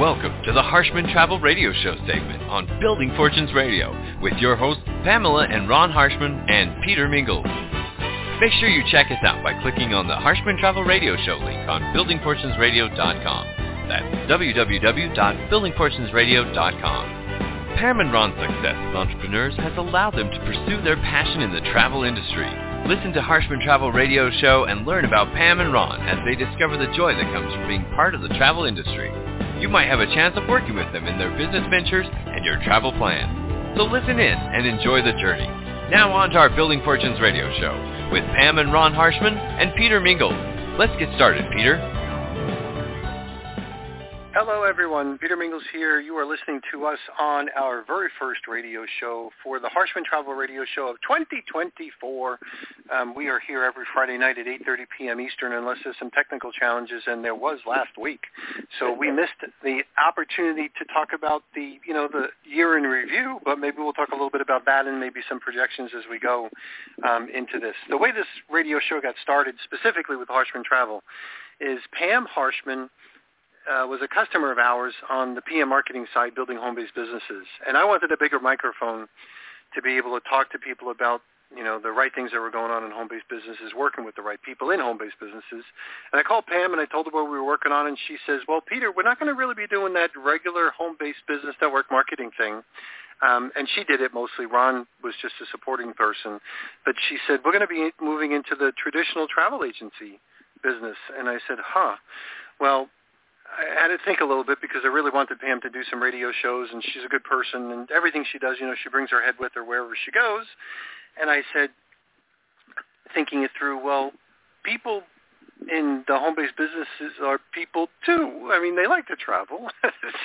Welcome to the Harshman Travel Radio Show segment on Building Fortunes Radio with your hosts Pamela and Ron Harshman and Peter Mingils. Make sure you check us out by clicking on the Harshman Travel Radio Show link on buildingfortunesradio.com. That's www.buildingfortunesradio.com. Pam and Ron's success as entrepreneurs has allowed them to pursue their passion in the travel industry. Listen to Harshman Travel Radio Show and learn about Pam and Ron as they discover the joy that comes from being part of the travel industry. You might have a chance of working with them in their business ventures and your travel plans. So listen in and enjoy the journey. Now on to our Building Fortunes Radio Show with Pam and Ron Harshman and Peter Mingle. Let's get started, Peter. Hello, everyone. Peter Mingils here. You are listening to us on our very first radio show for the Harshman Travel Radio Show of 2024. Um, we are here every Friday night at 8.30 p.m. Eastern unless there's some technical challenges, and there was last week. So we missed the opportunity to talk about the, you know, the year in review, but maybe we'll talk a little bit about that and maybe some projections as we go um, into this. The way this radio show got started, specifically with Harshman Travel, is Pam Harshman – uh, was a customer of ours on the PM marketing side, building home-based businesses, and I wanted a bigger microphone to be able to talk to people about you know the right things that were going on in home-based businesses, working with the right people in home-based businesses. And I called Pam and I told her what we were working on, and she says, "Well, Peter, we're not going to really be doing that regular home-based business network marketing thing." Um, and she did it mostly. Ron was just a supporting person, but she said we're going to be moving into the traditional travel agency business. And I said, "Huh." Well, I had to think a little bit because I really wanted Pam to do some radio shows, and she's a good person, and everything she does, you know, she brings her head with her wherever she goes. And I said, thinking it through, well, people in the home-based businesses are people too. I mean, they like to travel,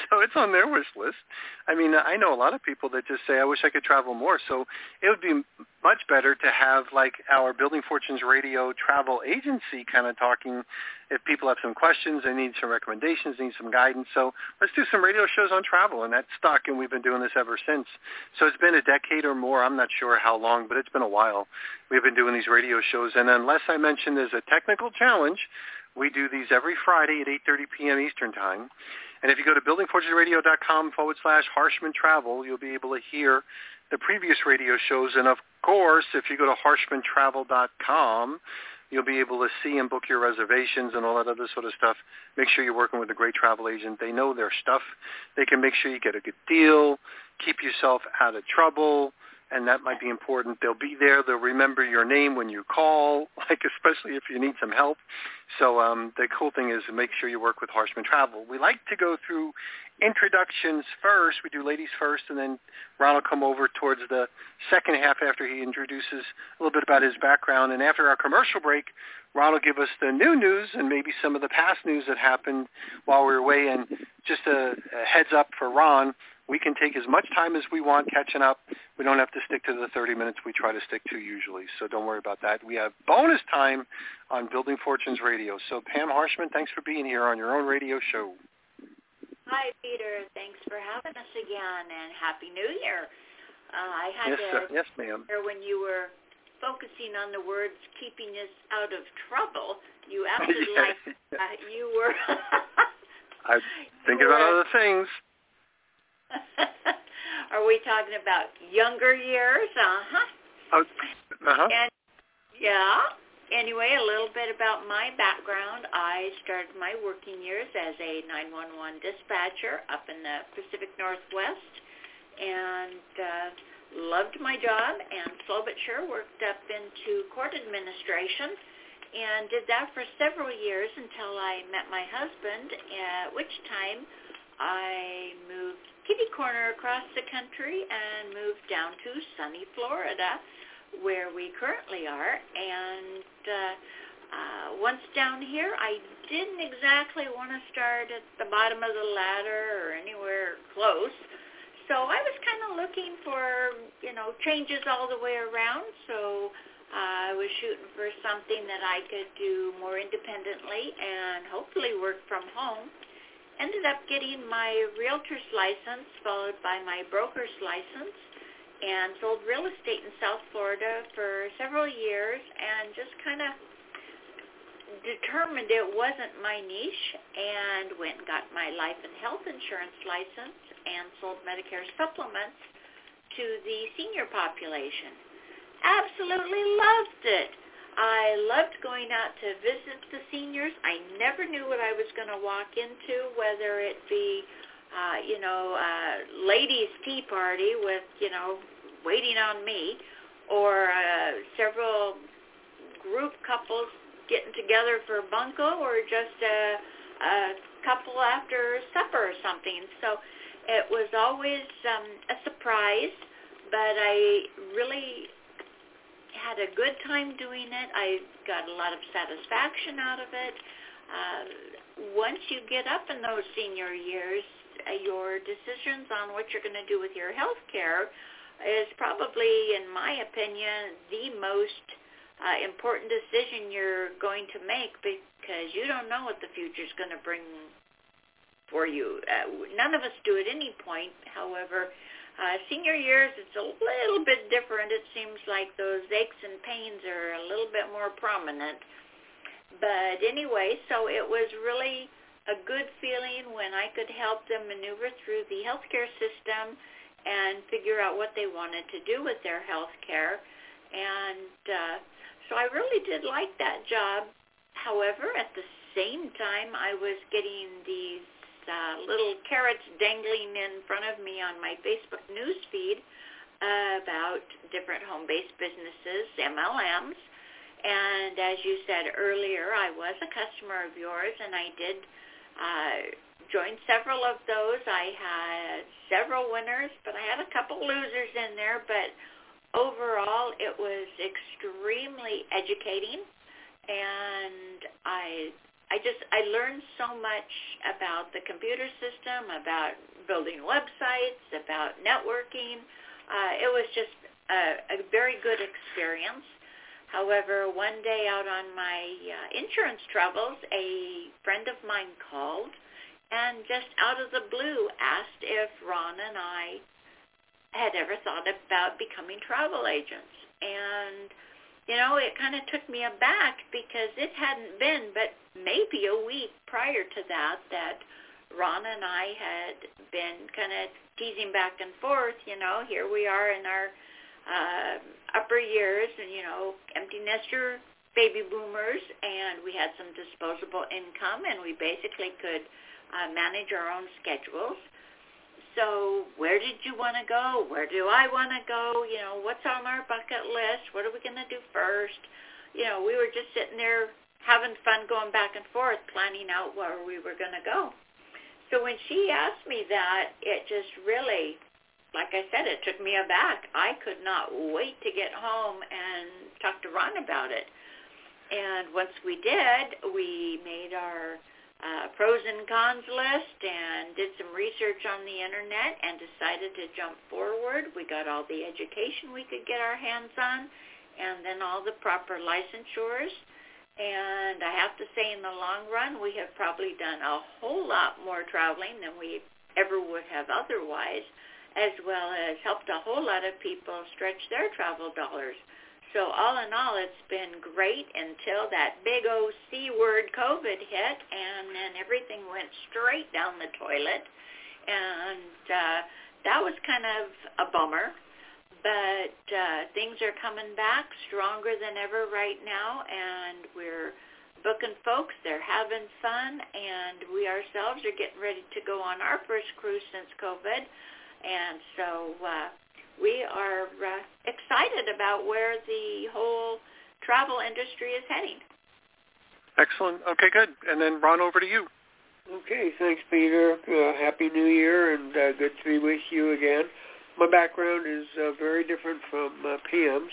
so it's on their wish list. I mean, I know a lot of people that just say, "I wish I could travel more." So it would be much better to have like our Building Fortunes Radio travel agency kind of talking. If people have some questions, they need some recommendations, need some guidance. So let's do some radio shows on travel, and that's stuck, and we've been doing this ever since. So it's been a decade or more. I'm not sure how long, but it's been a while. We've been doing these radio shows, and unless I mention there's a technical challenge, we do these every Friday at 8.30 p.m. Eastern Time. And if you go to buildingfortunesradio.com forward slash Harshman Travel, you'll be able to hear the previous radio shows. And of course, if you go to harshmantravel.com, you'll be able to see and book your reservations and all that other sort of stuff. Make sure you're working with a great travel agent. They know their stuff. They can make sure you get a good deal, keep yourself out of trouble, and that might be important. They'll be there. They'll remember your name when you call, like especially if you need some help. So um, the cool thing is make sure you work with Harshman Travel. We like to go through introductions first. We do ladies first, and then Ron will come over towards the second half after he introduces a little bit about his background. And after our commercial break, Ron will give us the new news and maybe some of the past news that happened while we were away. And just a, a heads up for Ron, we can take as much time as we want catching up. We don't have to stick to the 30 minutes we try to stick to usually, so don't worry about that. We have bonus time on Building Fortunes Radio. So Pam Harshman, thanks for being here on your own radio show. Hi, Peter. Thanks for having us again, and Happy New Year. Uh, I had yes, to sir. yes, ma'am. when you were focusing on the words "keeping us out of trouble." You acted like uh, you were. I think about other things. Are we talking about younger years? Uh-huh. Oh, uh-huh. And, yeah. Anyway, a little bit about my background. I started my working years as a 911 dispatcher up in the Pacific Northwest and uh, loved my job and slow but sure worked up into court administration and did that for several years until I met my husband, at which time I moved kitty corner across the country and moved down to sunny Florida, where we currently are. And uh, uh, once down here, I didn't exactly want to start at the bottom of the ladder or anywhere close. So I was kind of looking for, you know, changes all the way around. So uh, I was shooting for something that I could do more independently and hopefully work from home ended up getting my realtor's license followed by my broker's license and sold real estate in South Florida for several years and just kind of determined it wasn't my niche and went and got my life and health insurance license and sold Medicare supplements to the senior population. Absolutely loved it. I loved going out to visit the seniors. I never knew what I was going to walk into, whether it be, uh, you know, a ladies' tea party with, you know, waiting on me, or uh, several group couples getting together for bunko, or just a, a couple after supper or something. So it was always um, a surprise, but I really had a good time doing it. I got a lot of satisfaction out of it. Uh, once you get up in those senior years, uh, your decisions on what you're going to do with your health care is probably, in my opinion, the most uh, important decision you're going to make because you don't know what the future is going to bring for you. Uh, none of us do at any point. However, uh, senior years, it's a little bit different. It seems like those aches and pains are a little bit more prominent. But anyway, so it was really a good feeling when I could help them maneuver through the healthcare system and figure out what they wanted to do with their health care. And uh, so I really did like that job. However, at the same time, I was getting these uh, little carrots dangling in front of me on my Facebook news feed about different home-based businesses, MLMs. And as you said earlier, I was a customer of yours, and I did uh, join several of those. I had several winners, but I had a couple losers in there. But overall, it was extremely educating, and I I just I learned so much about the computer system, about building websites, about networking. Uh, it was just a, a very good experience. However, one day out on my uh, insurance travels, a friend of mine called and just out of the blue asked if Ron and I had ever thought about becoming travel agents. And you know, it kind of took me aback because it hadn't been but maybe a week prior to that that Ron and I had been kind of teasing back and forth, you know, here we are in our uh, upper years and, you know, empty nester baby boomers and we had some disposable income and we basically could uh, manage our own schedules so where did you want to go? Where do I want to go? You know, what's on our bucket list? What are we going to do first? You know, we were just sitting there having fun going back and forth, planning out where we were going to go. So when she asked me that, it just really, like I said, it took me aback. I could not wait to get home and talk to Ron about it. And once we did, we made our uh, pros and cons list and did some research on the internet and decided to jump forward. We got all the education we could get our hands on and then all the proper licensures. And I have to say in the long run, we have probably done a whole lot more traveling than we ever would have otherwise, as well as helped a whole lot of people stretch their travel dollars. So all in all, it's been great until that big O C word COVID hit, and then everything went straight down the toilet, and uh, that was kind of a bummer. But uh, things are coming back stronger than ever right now, and we're booking folks. They're having fun, and we ourselves are getting ready to go on our first cruise since COVID, and so. Uh, we are uh, excited about where the whole travel industry is heading. Excellent. Okay, good. And then Ron, over to you. Okay, thanks, Peter. Uh, Happy New Year, and uh, good to be with you again. My background is uh, very different from uh, Pam's.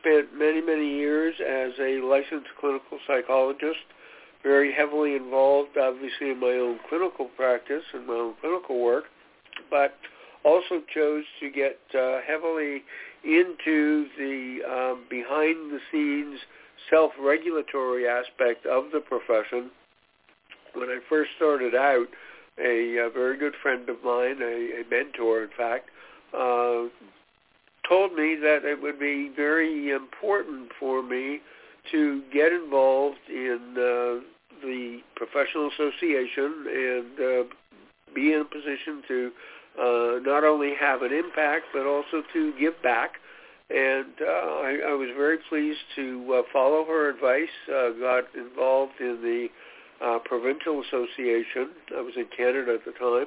Spent many, many years as a licensed clinical psychologist, very heavily involved, obviously, in my own clinical practice and my own clinical work, but also chose to get uh, heavily into the um, behind-the-scenes self-regulatory aspect of the profession. When I first started out, a, a very good friend of mine, a, a mentor in fact, uh, told me that it would be very important for me to get involved in uh, the professional association and uh, be in a position to uh, not only have an impact but also to give back. And uh, I, I was very pleased to uh, follow her advice. Uh, got involved in the uh, provincial association. I was in Canada at the time,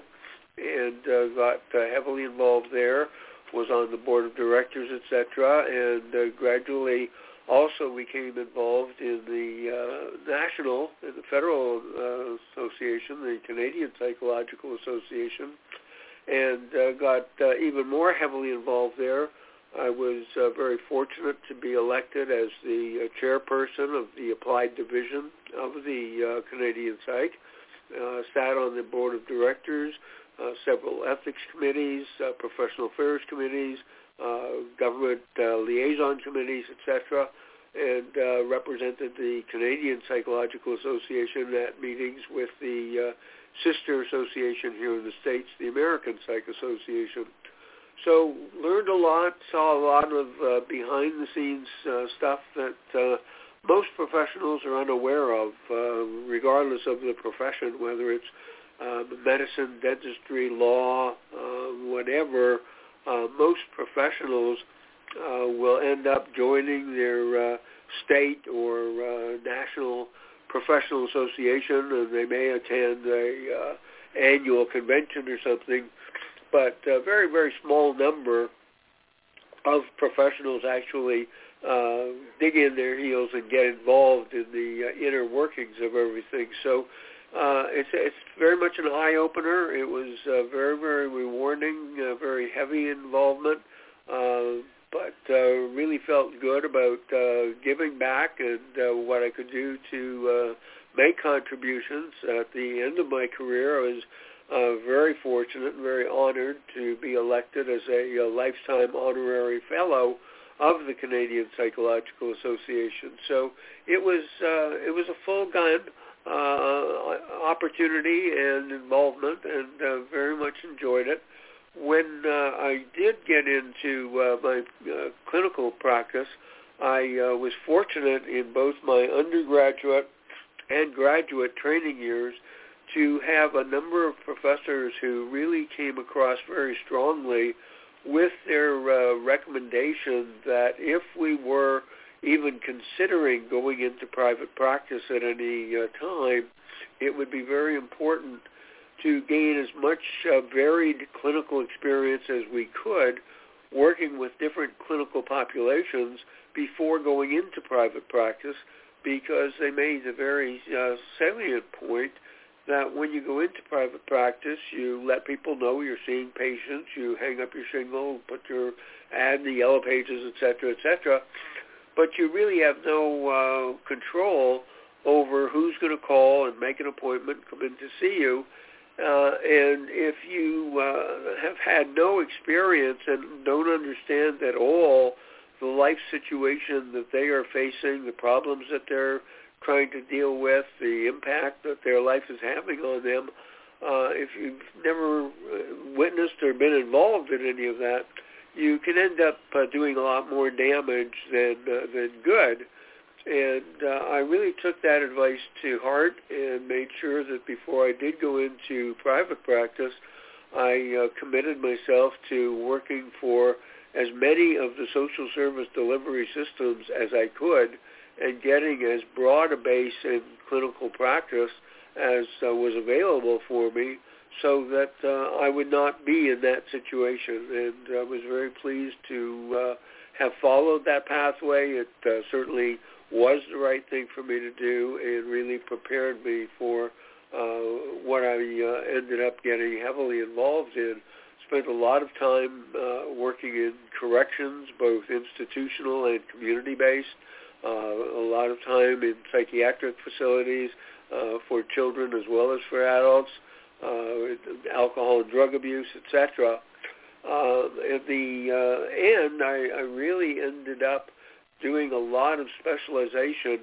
and uh, got uh, heavily involved there. Was on the board of directors, etc., and uh, gradually also became involved in the uh, national, in the federal uh, association, the Canadian Psychological Association, and uh, got uh, even more heavily involved there. I was uh, very fortunate to be elected as the uh, chairperson of the applied division of the uh, Canadian Psych. Uh, sat on the board of directors, uh, several ethics committees, uh, professional affairs committees, uh, government uh, liaison committees, etc., and uh, represented the Canadian Psychological Association at meetings with the uh, sister association here in the States, the American Psych Association. So learned a lot, saw a lot of uh, behind-the-scenes uh, stuff that uh, most professionals are unaware of, uh, regardless of the profession, whether it's uh, medicine, dentistry, law, uh, whatever. Uh, most professionals uh, will end up joining their uh, state or uh, national professional association, and they may attend a uh, annual convention or something. But a very, very small number of professionals actually uh, dig in their heels and get involved in the uh, inner workings of everything. So uh, it's it's very much an eye opener. It was uh, very very rewarding, uh, very heavy involvement, uh, but uh, really felt good about uh, giving back and uh, what I could do to make contributions. At the end of my career, I was uh, very fortunate and very honored to be elected as a, a lifetime honorary fellow of the Canadian Psychological Association. So it was uh, it was a full gun uh, opportunity and involvement, and uh, very much enjoyed it. When uh, I did get into uh, my uh, clinical practice, I uh, was fortunate in both my undergraduate and graduate training years to have a number of professors who really came across very strongly with their uh, recommendation that if we were even considering going into private practice at any uh, time, it would be very important to gain as much uh, varied clinical experience as we could working with different clinical populations before going into private practice because they made a very uh, salient point that when you go into private practice, you let people know you're seeing patients, you hang up your shingle, put your ad in the yellow pages, et cetera, et cetera but you really have no uh, control over who's going to call and make an appointment, come in to see you. Uh, and if you uh, have had no experience and don't understand at all the life situation that they are facing, the problems that they're trying to deal with, the impact that their life is having on them, uh, if you've never uh, witnessed or been involved in any of that, you can end up uh, doing a lot more damage than uh, than good. And uh, I really took that advice to heart and made sure that before I did go into private practice, I uh, committed myself to working for as many of the social service delivery systems as I could and getting as broad a base in clinical practice as uh, was available for me so that uh, I would not be in that situation. And I was very pleased to uh, have followed that pathway. It uh, certainly was the right thing for me to do and really prepared me for uh, what I uh, ended up getting heavily involved in. Spent a lot of time uh, working in corrections, both institutional and community-based. Uh, a lot of time in psychiatric facilities uh, for children as well as for adults uh, alcohol and drug abuse, etc. Uh, at the uh, end, I, I really ended up doing a lot of specialization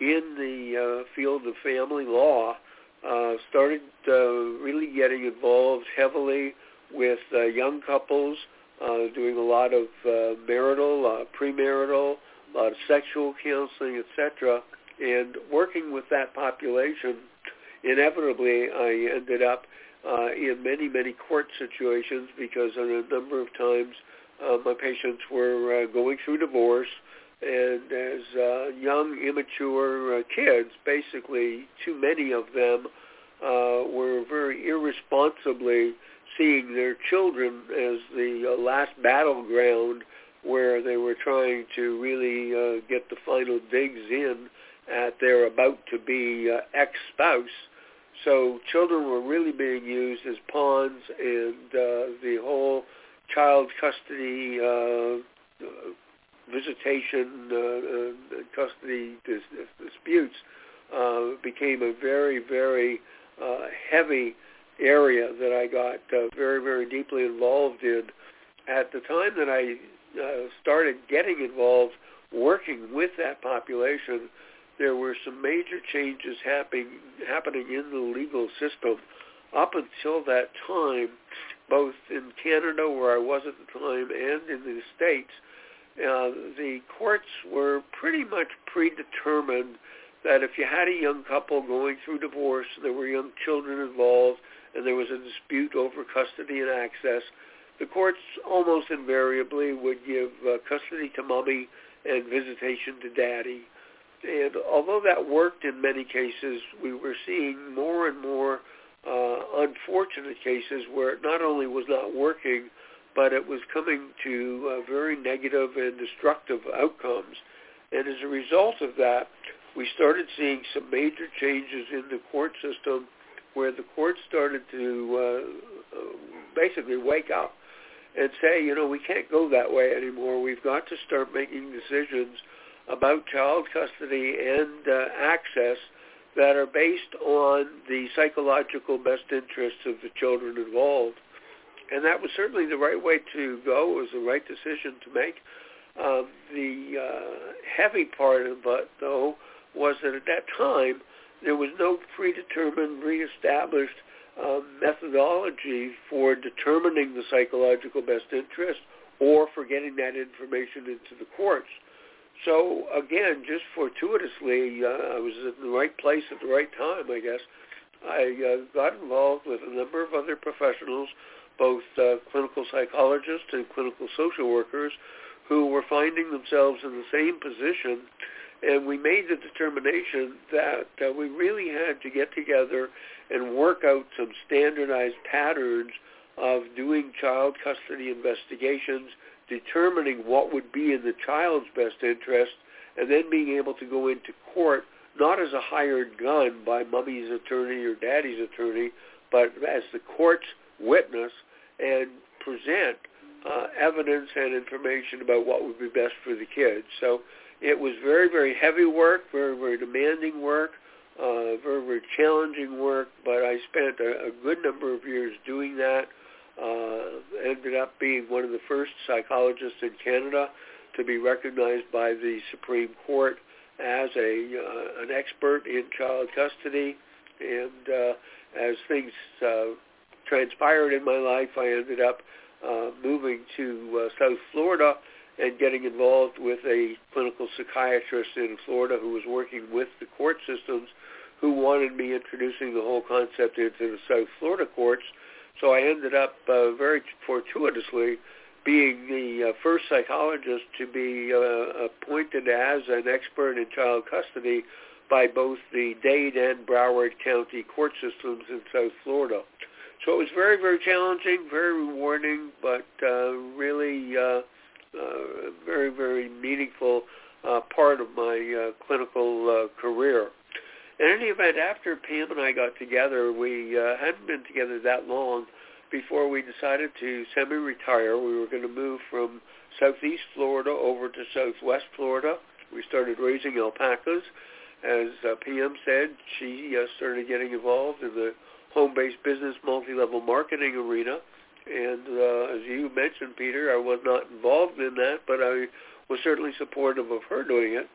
in the uh, field of family law. Uh, started uh, really getting involved heavily with uh, young couples, uh, doing a lot of uh, marital, uh, premarital, a lot of sexual counseling, etc. And working with that population, inevitably I ended up uh, in many, many court situations because on a number of times uh, my patients were uh, going through divorce and as uh, young, immature uh, kids, basically too many of them uh, were very irresponsibly seeing their children as the uh, last battleground where they were trying to really uh, get the final digs in at their about to be uh, ex-spouse. So children were really being used as pawns and uh, the whole child custody uh, visitation uh, uh, custody dis- disputes uh, became a very, very uh, heavy area that I got uh, very, very deeply involved in. At the time that I uh, started getting involved working with that population, there were some major changes happening happening in the legal system. Up until that time, both in Canada, where I was at the time, and in the States, uh, the courts were pretty much predetermined that if you had a young couple going through divorce, there were young children involved, and there was a dispute over custody and access, the courts almost invariably would give uh, custody to mommy and visitation to daddy. And although that worked in many cases, we were seeing more and more uh, unfortunate cases where it not only was not working, but it was coming to uh, very negative and destructive outcomes. And as a result of that, we started seeing some major changes in the court system where the courts started to uh, uh, basically wake up and say, you know, we can't go that way anymore. We've got to start making decisions about child custody and uh, access that are based on the psychological best interests of the children involved and that was certainly the right way to go. It was the right decision to make. Uh, the uh, heavy part of it, though, was that at that time there was no predetermined, reestablished uh, methodology for determining the psychological best interest or for getting that information into the courts. So again, just fortuitously, uh, I was in the right place at the right time, I guess. I uh, got involved with a number of other professionals both uh, clinical psychologists and clinical social workers who were finding themselves in the same position. And we made the determination that uh, we really had to get together and work out some standardized patterns of doing child custody investigations, determining what would be in the child's best interest, and then being able to go into court not as a hired gun by mummy's attorney or daddy's attorney, but as the court's witness and present uh, evidence and information about what would be best for the kids. So it was very, very heavy work, very, very demanding work, uh, very, very challenging work, but I spent a, a good number of years doing that. Uh, ended up being one of the first psychologists in Canada to be recognized by the Supreme Court as a uh, an expert in child custody. And uh, as things uh, transpired in my life, I ended up uh, moving to uh, South Florida and getting involved with a clinical psychiatrist in Florida who was working with the court systems who wanted me introducing the whole concept into the South Florida courts. So I ended up uh, very fortuitously being the uh, first psychologist to be uh, appointed as an expert in child custody by both the Dade and Broward County court systems in South Florida. So it was very, very challenging, very rewarding, but uh, really uh, uh, very, very meaningful uh, part of my uh, clinical uh, career. In any event, after Pam and I got together, we uh, hadn't been together that long before we decided to semi-retire. We were going to move from southeast Florida over to southwest Florida. We started raising alpacas. As uh, Pam said, she uh, started getting involved in the home-based business multi-level marketing arena. And uh, as you mentioned, Peter, I was not involved in that, but I was certainly supportive of her doing it.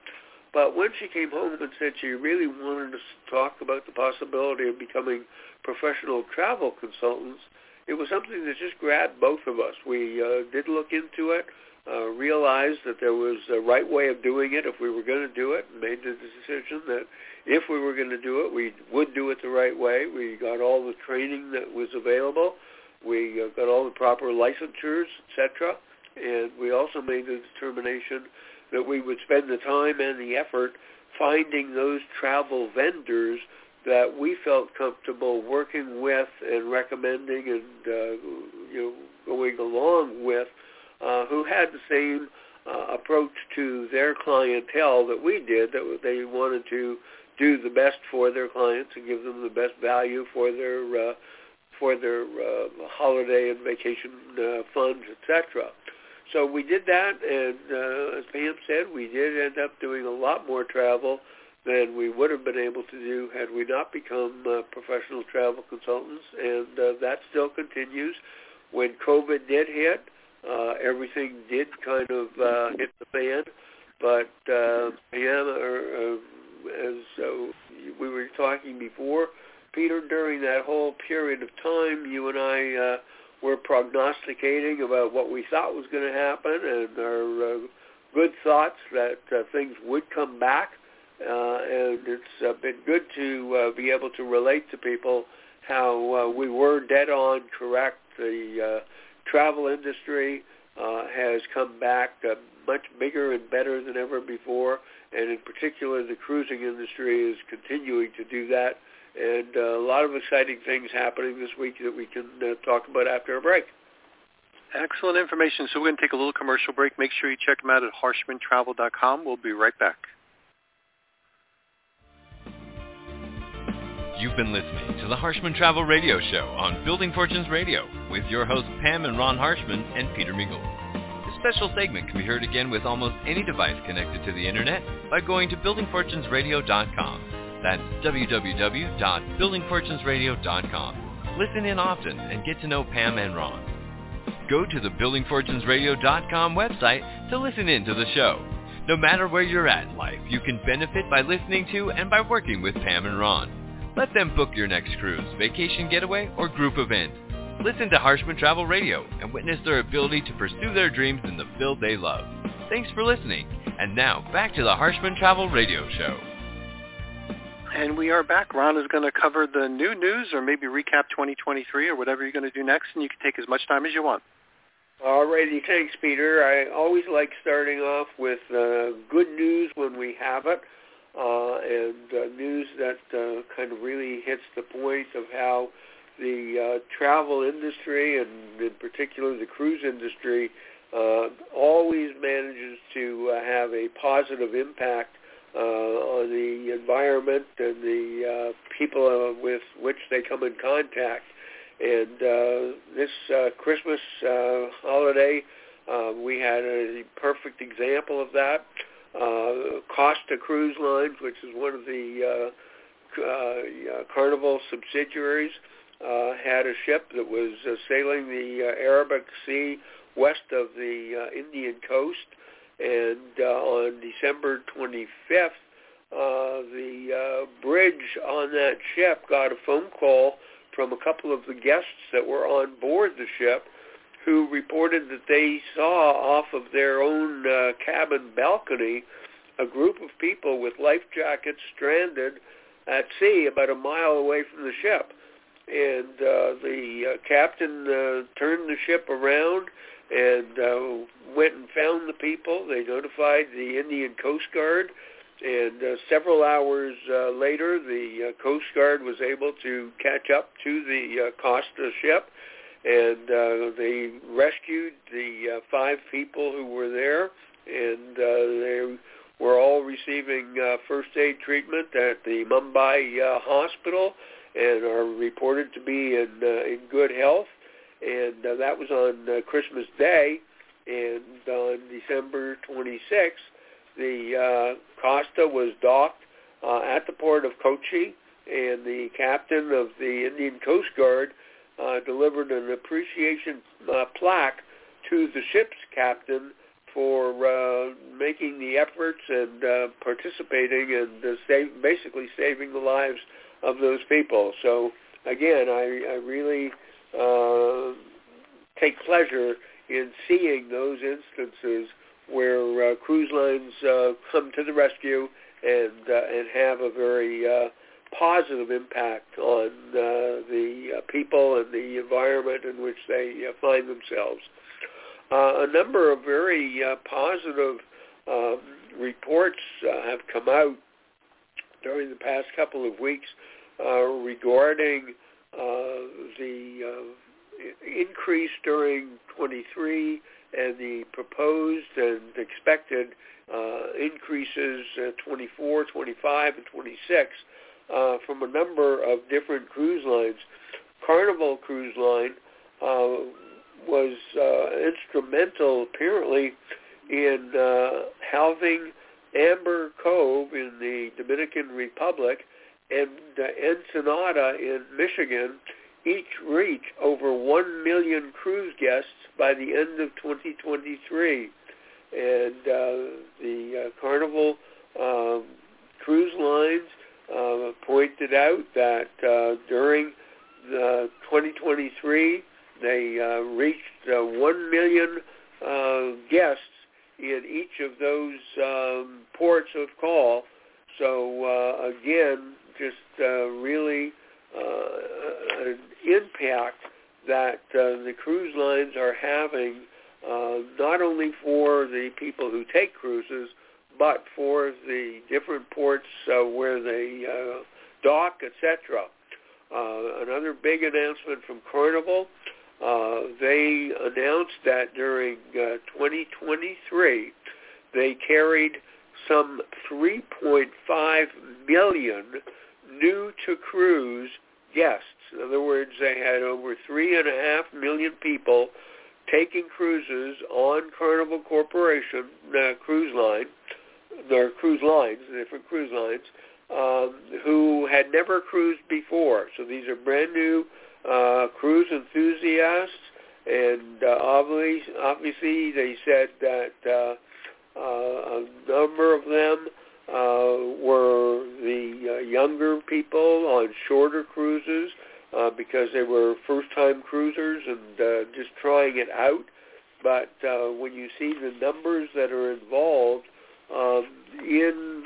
But when she came home and said she really wanted to talk about the possibility of becoming professional travel consultants, it was something that just grabbed both of us. We uh, did look into it, uh, realized that there was a right way of doing it if we were going to do it, and made the decision that if we were going to do it, we would do it the right way. We got all the training that was available. We uh, got all the proper licensures, etc. And we also made the determination that we would spend the time and the effort finding those travel vendors that we felt comfortable working with and recommending and uh, you know going along with, uh, who had the same uh, approach to their clientele that we did. That they wanted to do the best for their clients and give them the best value for their uh, for their uh, holiday and vacation uh, funds, etc. So we did that, and uh, as Pam said, we did end up doing a lot more travel than we would have been able to do had we not become uh, professional travel consultants, and uh, that still continues. When COVID did hit, uh, everything did kind of uh, hit the fan, but uh, Pam, uh, as uh, we were talking before, Peter, during that whole period of time, you and I uh, were prognosticating about what we thought was going to happen and our uh, good thoughts that uh, things would come back. Uh, and it's uh, been good to uh, be able to relate to people how uh, we were dead on correct. The uh, travel industry uh, has come back uh, much bigger and better than ever before, and in particular, the cruising industry is continuing to do that and uh, a lot of exciting things happening this week that we can uh, talk about after a break. Excellent information. So we're going to take a little commercial break. Make sure you check them out at harshmantravel.com. We'll be right back. You've been listening to the Harshman Travel Radio Show on Building Fortunes Radio with your hosts Pam and Ron Harshman and Peter Mingle. This special segment can be heard again with almost any device connected to the internet by going to buildingfortunesradio.com. That's www.buildingfortunesradio.com. Listen in often and get to know Pam and Ron. Go to the buildingfortunesradio.com website to listen in to the show. No matter where you're at in life, you can benefit by listening to and by working with Pam and Ron. Let them book your next cruise, vacation getaway, or group event. Listen to Harshman Travel Radio and witness their ability to pursue their dreams in the field they love. Thanks for listening. And now, back to the Harshman Travel Radio Show. And we are back. Ron is going to cover the new news or maybe recap 2023 or whatever you're going to do next, and you can take as much time as you want. All righty. Thanks, Peter. I always like starting off with uh, good news when we have it, uh, and uh, news that uh, kind of really hits the point of how the uh, travel industry, and in particular the cruise industry, uh, always manages to uh, have a positive impact uh, on the environment and the uh, people uh, with which they come in contact. And uh, this uh, Christmas uh, holiday, uh, we had a perfect example of that. Uh, Costa Cruise Lines, which is one of the uh, uh, Carnival subsidiaries, uh, had a ship that was uh, sailing the uh, Arabic Sea west of the uh, Indian coast. And uh, on December 25th, uh, the uh, bridge on that ship got a phone call from a couple of the guests that were on board the ship who reported that they saw off of their own uh, cabin balcony a group of people with life jackets stranded at sea about a mile away from the ship. And uh, the uh, captain uh, turned the ship around and uh, went and found the people. They notified the Indian Coast Guard, and uh, several hours uh, later, the uh, Coast Guard was able to catch up to the uh, Costa ship, and uh, they rescued the uh, five people who were there, and uh, they were all receiving uh, first aid treatment at the Mumbai uh, hospital and are reported to be in uh, in good health. And uh, that was on uh, Christmas Day. And on December 26th, the uh, Costa was docked uh, at the port of Kochi, and the captain of the Indian Coast Guard uh, delivered an appreciation uh, plaque to the ship's captain for uh, making the efforts and uh, participating and uh, save, basically saving the lives of those people. So again, I, I really uh, take pleasure in seeing those instances where uh, cruise lines uh, come to the rescue and uh, and have a very uh, positive impact on uh, the uh, people and the environment in which they uh, find themselves. Uh, a number of very uh, positive um, reports uh, have come out during the past couple of weeks regarding the increase during 23 and the proposed and expected increases uh, 24, 25, and 26 uh, from a number of different cruise lines. Carnival Cruise Line uh, was uh, instrumental, apparently, in uh, halving Amber Cove in the Dominican Republic and uh, Ensenada in Michigan each reach over 1 million cruise guests by the end of 2023. And uh, the uh, Carnival um, Cruise Lines uh, pointed out that uh, during the 2023, they uh, reached uh, 1 million uh, guests in each of those um, ports of call. So again, just really an impact that the cruise lines are having, not only for the people who take cruises, but for the different ports uh, where they uh, dock, etc. Uh, another big announcement from Carnival, uh, they announced that during uh, 2023 they carried some 3.5 million new to cruise guests. In other words, they had over three and a half million people taking cruises on Carnival Corporation uh, cruise line, their cruise lines, different cruise lines, um, who had never cruised before. So these are brand new uh, cruise enthusiasts, and uh, obviously, obviously they said that uh, uh, a number of them uh, were the uh, younger people on shorter cruises uh, because they were first-time cruisers and uh, just trying it out. But uh, when you see the numbers that are involved um, in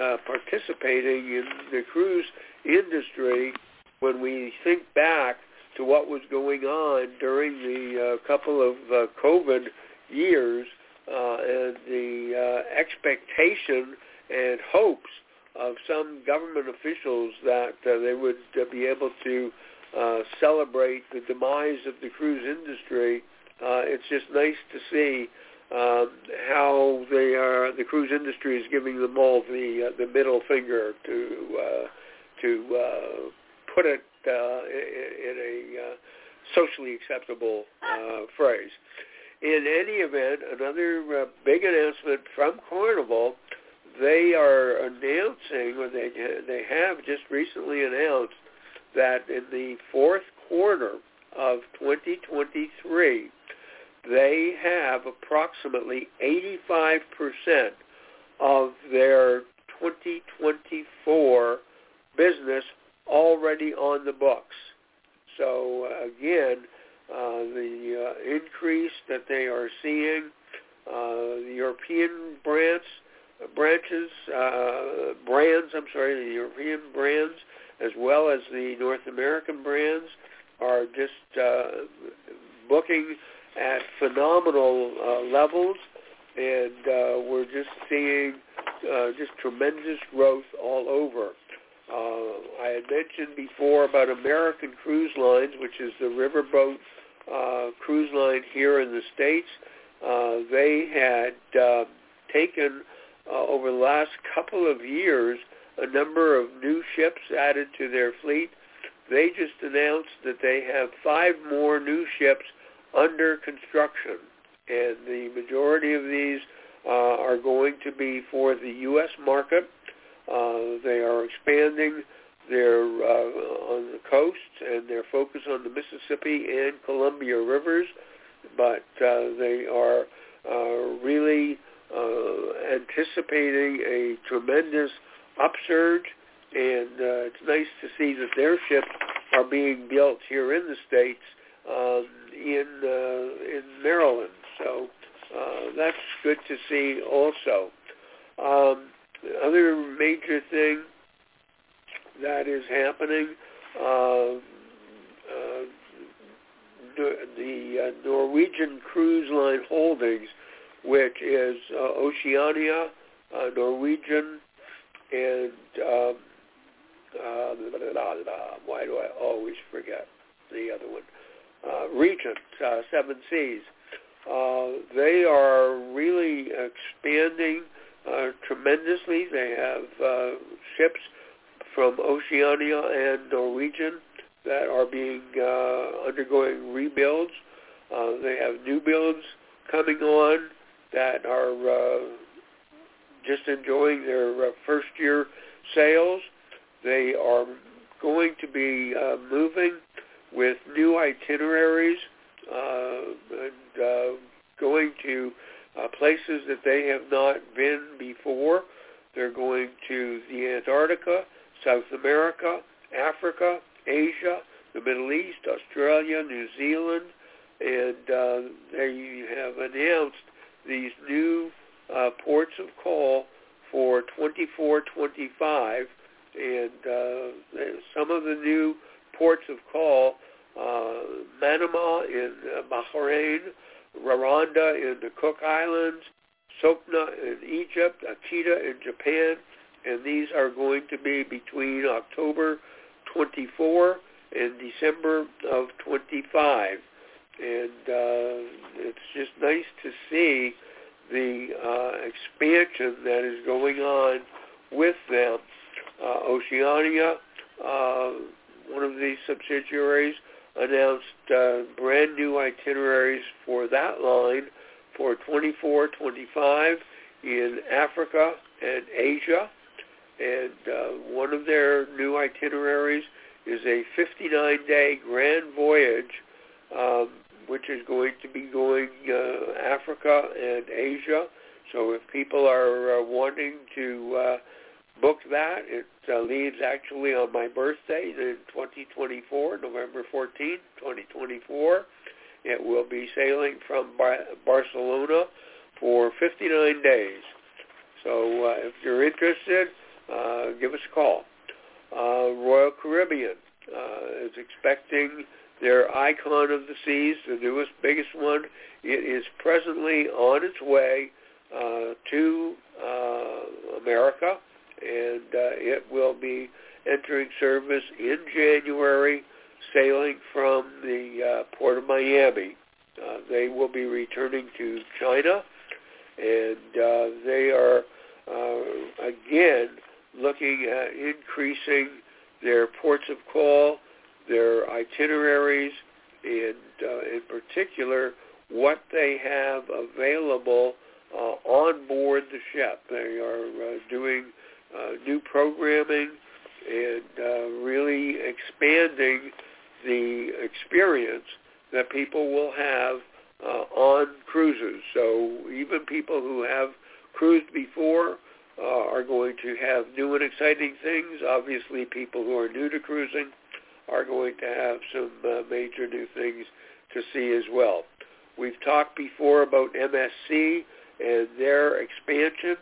uh, participating in the cruise industry, when we think back to what was going on during the uh, couple of uh, COVID years uh, and the uh, expectation and hopes of some government officials that uh, they would uh, be able to uh, celebrate the demise of the cruise industry. Uh, it's just nice to see um, how they are. The cruise industry is giving them all the uh, the middle finger to uh, to uh, put it uh, in, in a uh, socially acceptable uh, phrase. In any event, another uh, big announcement from Carnival they are announcing, or they they have just recently announced that in the fourth quarter of 2023, they have approximately 85% of their 2024 business already on the books. So again, uh, the uh, increase that they are seeing, uh, the European branch branches, uh, brands, I'm sorry, the European brands, as well as the North American brands, are just uh, booking at phenomenal uh, levels, and uh, we're just seeing uh, just tremendous growth all over. Uh, I had mentioned before about American Cruise Lines, which is the riverboat uh, cruise line here in the States. Uh, they had uh, taken uh, over the last couple of years a number of new ships added to their fleet. They just announced that they have five more new ships under construction, and the majority of these uh, are going to be for the U.S. market. Uh, they are expanding their uh, on the coast and their focus on the Mississippi and Columbia rivers, but uh, they are uh, really uh, anticipating a tremendous upsurge, and it's nice to see that their ships are being built here in the States um, in uh, in Maryland. So uh, that's good to see also. Um, other major thing that is happening, uh, uh, the uh, Norwegian Cruise Line Holdings, which is uh, Oceania, uh, Norwegian, and um, uh, why do I always forget the other one? Uh, Regent, uh, Seven Seas. Uh, they are really expanding tremendously. They have ships from Oceania and Norwegian that are being undergoing rebuilds. They have new builds coming on that are just enjoying their first year sales. They are going to be uh, moving with new itineraries uh, and uh, going to uh, places that they have not been before. They're going to the Antarctica, South America, Africa, Asia, the Middle East, Australia, New Zealand, and uh, they have announced these new uh, ports of call for 24-25, and uh, some of the new ports of call, uh, Manama in uh, Bahrain, Rwanda in the Cook Islands, Sokhna in Egypt, Akita in Japan, and these are going to be between October 24 and December of 25. And uh, it's just nice to see the uh, expansion that is going on with them. Uh, Oceania, uh, one of these subsidiaries, announced uh, brand new itineraries for that line for 24-25 in Africa and Asia. And uh, one of their new itineraries is a 59-day grand voyage, um, which is going to be going uh, Africa and Asia. So if people are uh, wanting to uh, book that. It uh, leaves actually on my birthday in 2024, November 14, 2024. It will be sailing from Barcelona for 59 days. So uh, if you're interested, uh, give us a call. Uh, Royal Caribbean uh, is expecting their Icon of the Seas, the newest, biggest one. It is presently on its way uh, to uh, America and uh, it will be entering service in January, sailing from the uh, port of Miami. Uh, they will be returning to China, and uh, they are uh, again looking at increasing their ports of call, their itineraries, and uh, in particular what they have available on board the ship. They are doing new programming and uh, really expanding the experience that people will have uh, on cruises. So even people who have cruised before uh, are going to have new and exciting things. Obviously, people who are new to cruising are going to have some uh, major new things to see as well. We've talked before about MSC and their expansion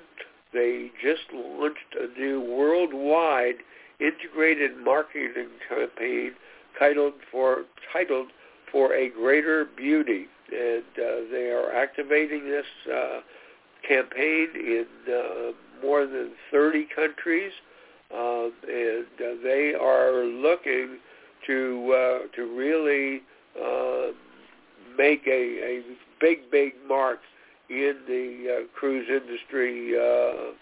they just launched a new worldwide integrated marketing campaign titled for titled for a greater beauty, and uh, they are activating this uh, campaign in uh, more than 30 countries, um, and uh, they are looking to uh, to really uh, make a, a big, big mark in the uh, cruise industry uh,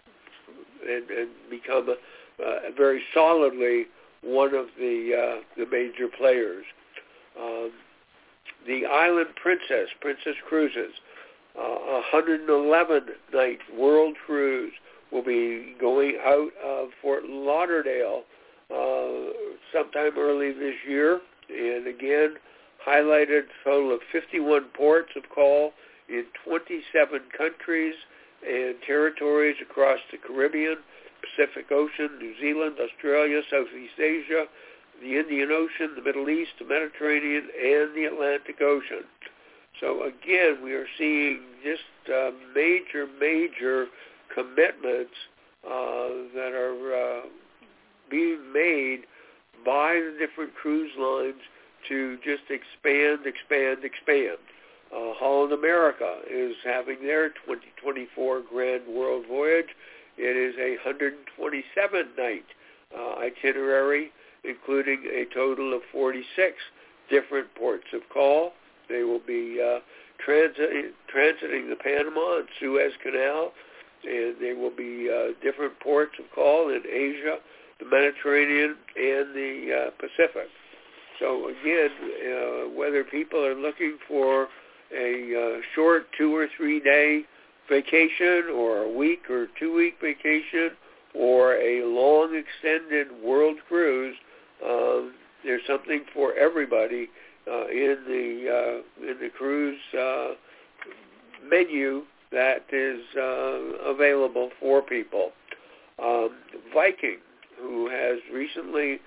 and, and become a, uh, very solidly one of the uh, the major players. Um, the Island Princess, Princess Cruises, uh, 111 night world cruise will be going out of Fort Lauderdale uh, sometime early this year, and again highlighted a total of 51 ports of call in 27 countries and territories across the Caribbean, Pacific Ocean, New Zealand, Australia, Southeast Asia, the Indian Ocean, the Middle East, the Mediterranean, and the Atlantic Ocean. So again, we are seeing just uh, major, major commitments uh, that are uh, being made by the different cruise lines to just expand, expand, expand. Uh, Holland America is having their 2024 Grand World Voyage. It is a 127-night uh, itinerary, including a total of 46 different ports of call. They will be uh, transit, transiting the Panama and Suez Canal, and they will be uh, different ports of call in Asia, the Mediterranean, and the uh, Pacific. So again, uh, whether people are looking for a uh, short two or three day vacation or a week or two week vacation or a long extended world cruise, um, there's something for everybody uh, in the uh, in the cruise uh, menu that is uh, available for people. Um, Viking, who has recently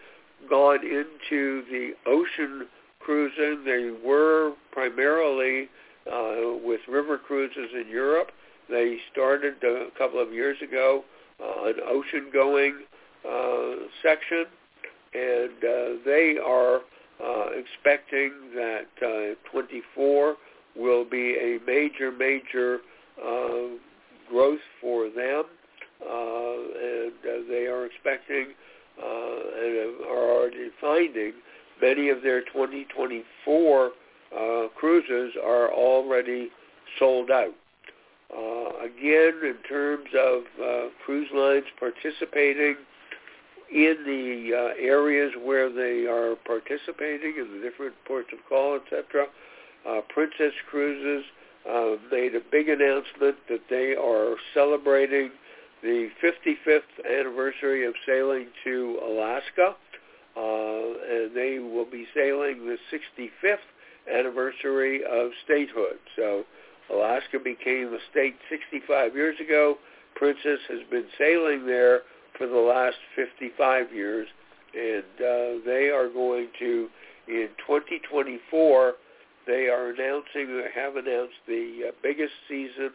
gone into the ocean cruising, they were primarily uh, with river cruises in Europe. They started a couple of years ago uh, an ocean-going uh, section, and uh, they are uh, expecting that uh, 24 will be a major, major uh, growth for them, uh, and uh, they are expecting uh, and are already finding many of their 2024 uh, cruises are already sold out. Uh, again, in terms of uh, cruise lines participating in the uh, areas where they are participating in the different ports of call, etc., uh, Princess Cruises uh, made a big announcement that they are celebrating the 55th anniversary of sailing to Alaska, and they will be sailing the 65th anniversary of statehood. So Alaska became a state 65 years ago. Princess has been sailing there for the last 55 years, and uh, they are going to, in 2024, they are announcing, have announced the uh, biggest season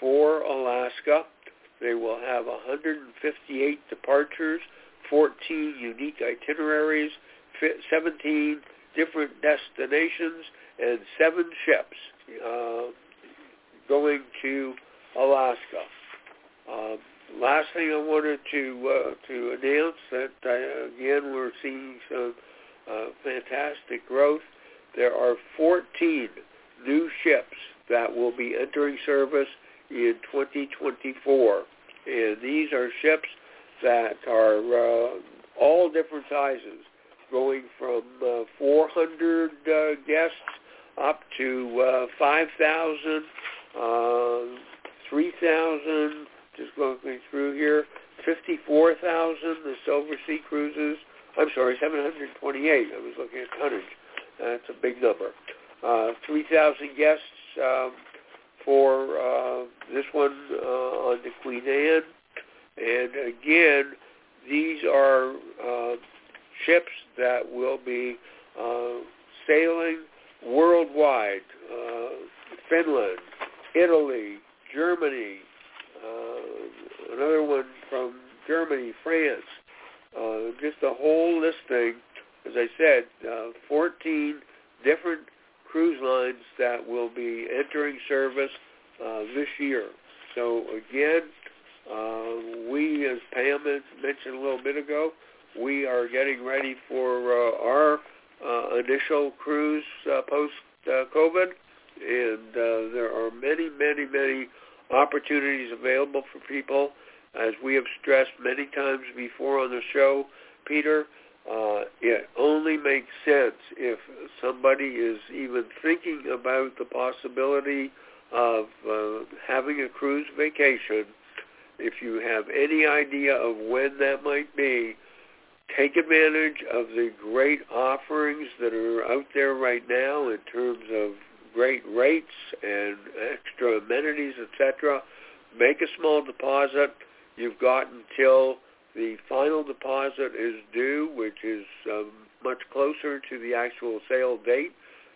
for Alaska. They will have 158 departures, 14 unique itineraries, 17 different destinations, and seven ships uh, going to Alaska. Um, last thing I wanted to uh, to announce that uh, again we're seeing some uh, fantastic growth. There are 14 new ships that will be entering service in 2024, and these are ships that are uh, all different sizes, going from uh, 400 uh, guests up to uh, 5,000, uh, 3,000 just going through here, 54,000, the Silver Sea Cruises. I'm sorry, 728. I was looking at tonnage. That's a big number. Uh, 3,000 guests um, for uh, this one uh, on the Queen Anne. And again, these are uh, ships that will be uh, sailing worldwide. Uh, Finland, Italy, Germany, uh, another one from Germany, France, uh, just a whole listing. As I said, uh, 14 different cruise lines that will be entering service uh, this year. So again, uh, we, as Pam mentioned a little bit ago, we are getting ready for uh, our uh, initial cruise uh, post-COVID, and uh, there are many, many, many opportunities available for people. As we have stressed many times before on the show, Peter, uh, it only makes sense if somebody is even thinking about the possibility of uh, having a cruise vacation. If you have any idea of when that might be, take advantage of the great offerings that are out there right now in terms of great rates and extra amenities, etc. Make a small deposit. You've got until the final deposit is due, which is um, much closer to the actual sale date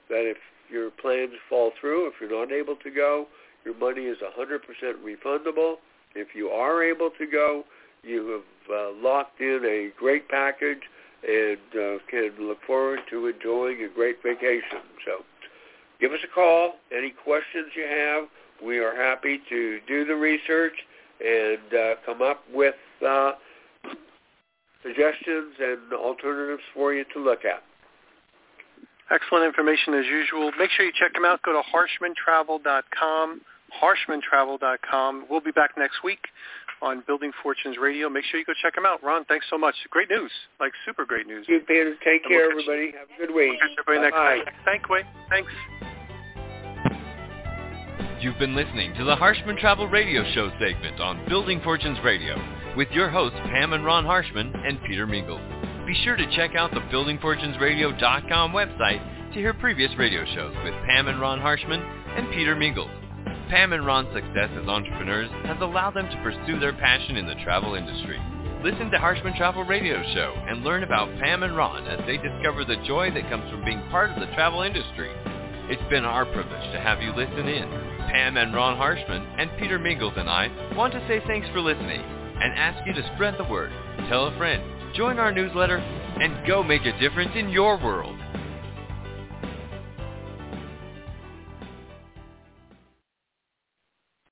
that if your plans fall through, if you're not able to go, your money is 100% refundable. If you are able to go, you have uh, locked in a great package and uh, can look forward to enjoying a great vacation. So give us a call. Any questions you have, we are happy to do the research and uh, come up with uh, suggestions and alternatives for you to look at. Excellent information as usual. Make sure you check them out. Go to harshmantravel.com, harshmantravel.com. We'll be back next week on Building Fortunes Radio. Make sure you go check them out. Ron, thanks so much. Great news, like super great news. You, Peter. Take and care, we'll everybody. Have a good week. Catch everybody Bye. next week. Thank you. Thanks. You've been listening to the Harshman Travel Radio Show segment on Building Fortunes Radio with your hosts Pam and Ron Harshman and Peter Mingils. Be sure to check out the BuildingFortunesRadio.com website to hear previous radio shows with Pam and Ron Harshman and Peter Mingils. Pam and Ron's success as entrepreneurs has allowed them to pursue their passion in the travel industry. Listen to Harshman Travel Radio Show and learn about Pam and Ron as they discover the joy that comes from being part of the travel industry. It's been our privilege to have you listen in. Pam and Ron Harshman and Peter Mingils and I want to say thanks for listening and ask you to spread the word, tell a friend, join our newsletter, and go make a difference in your world.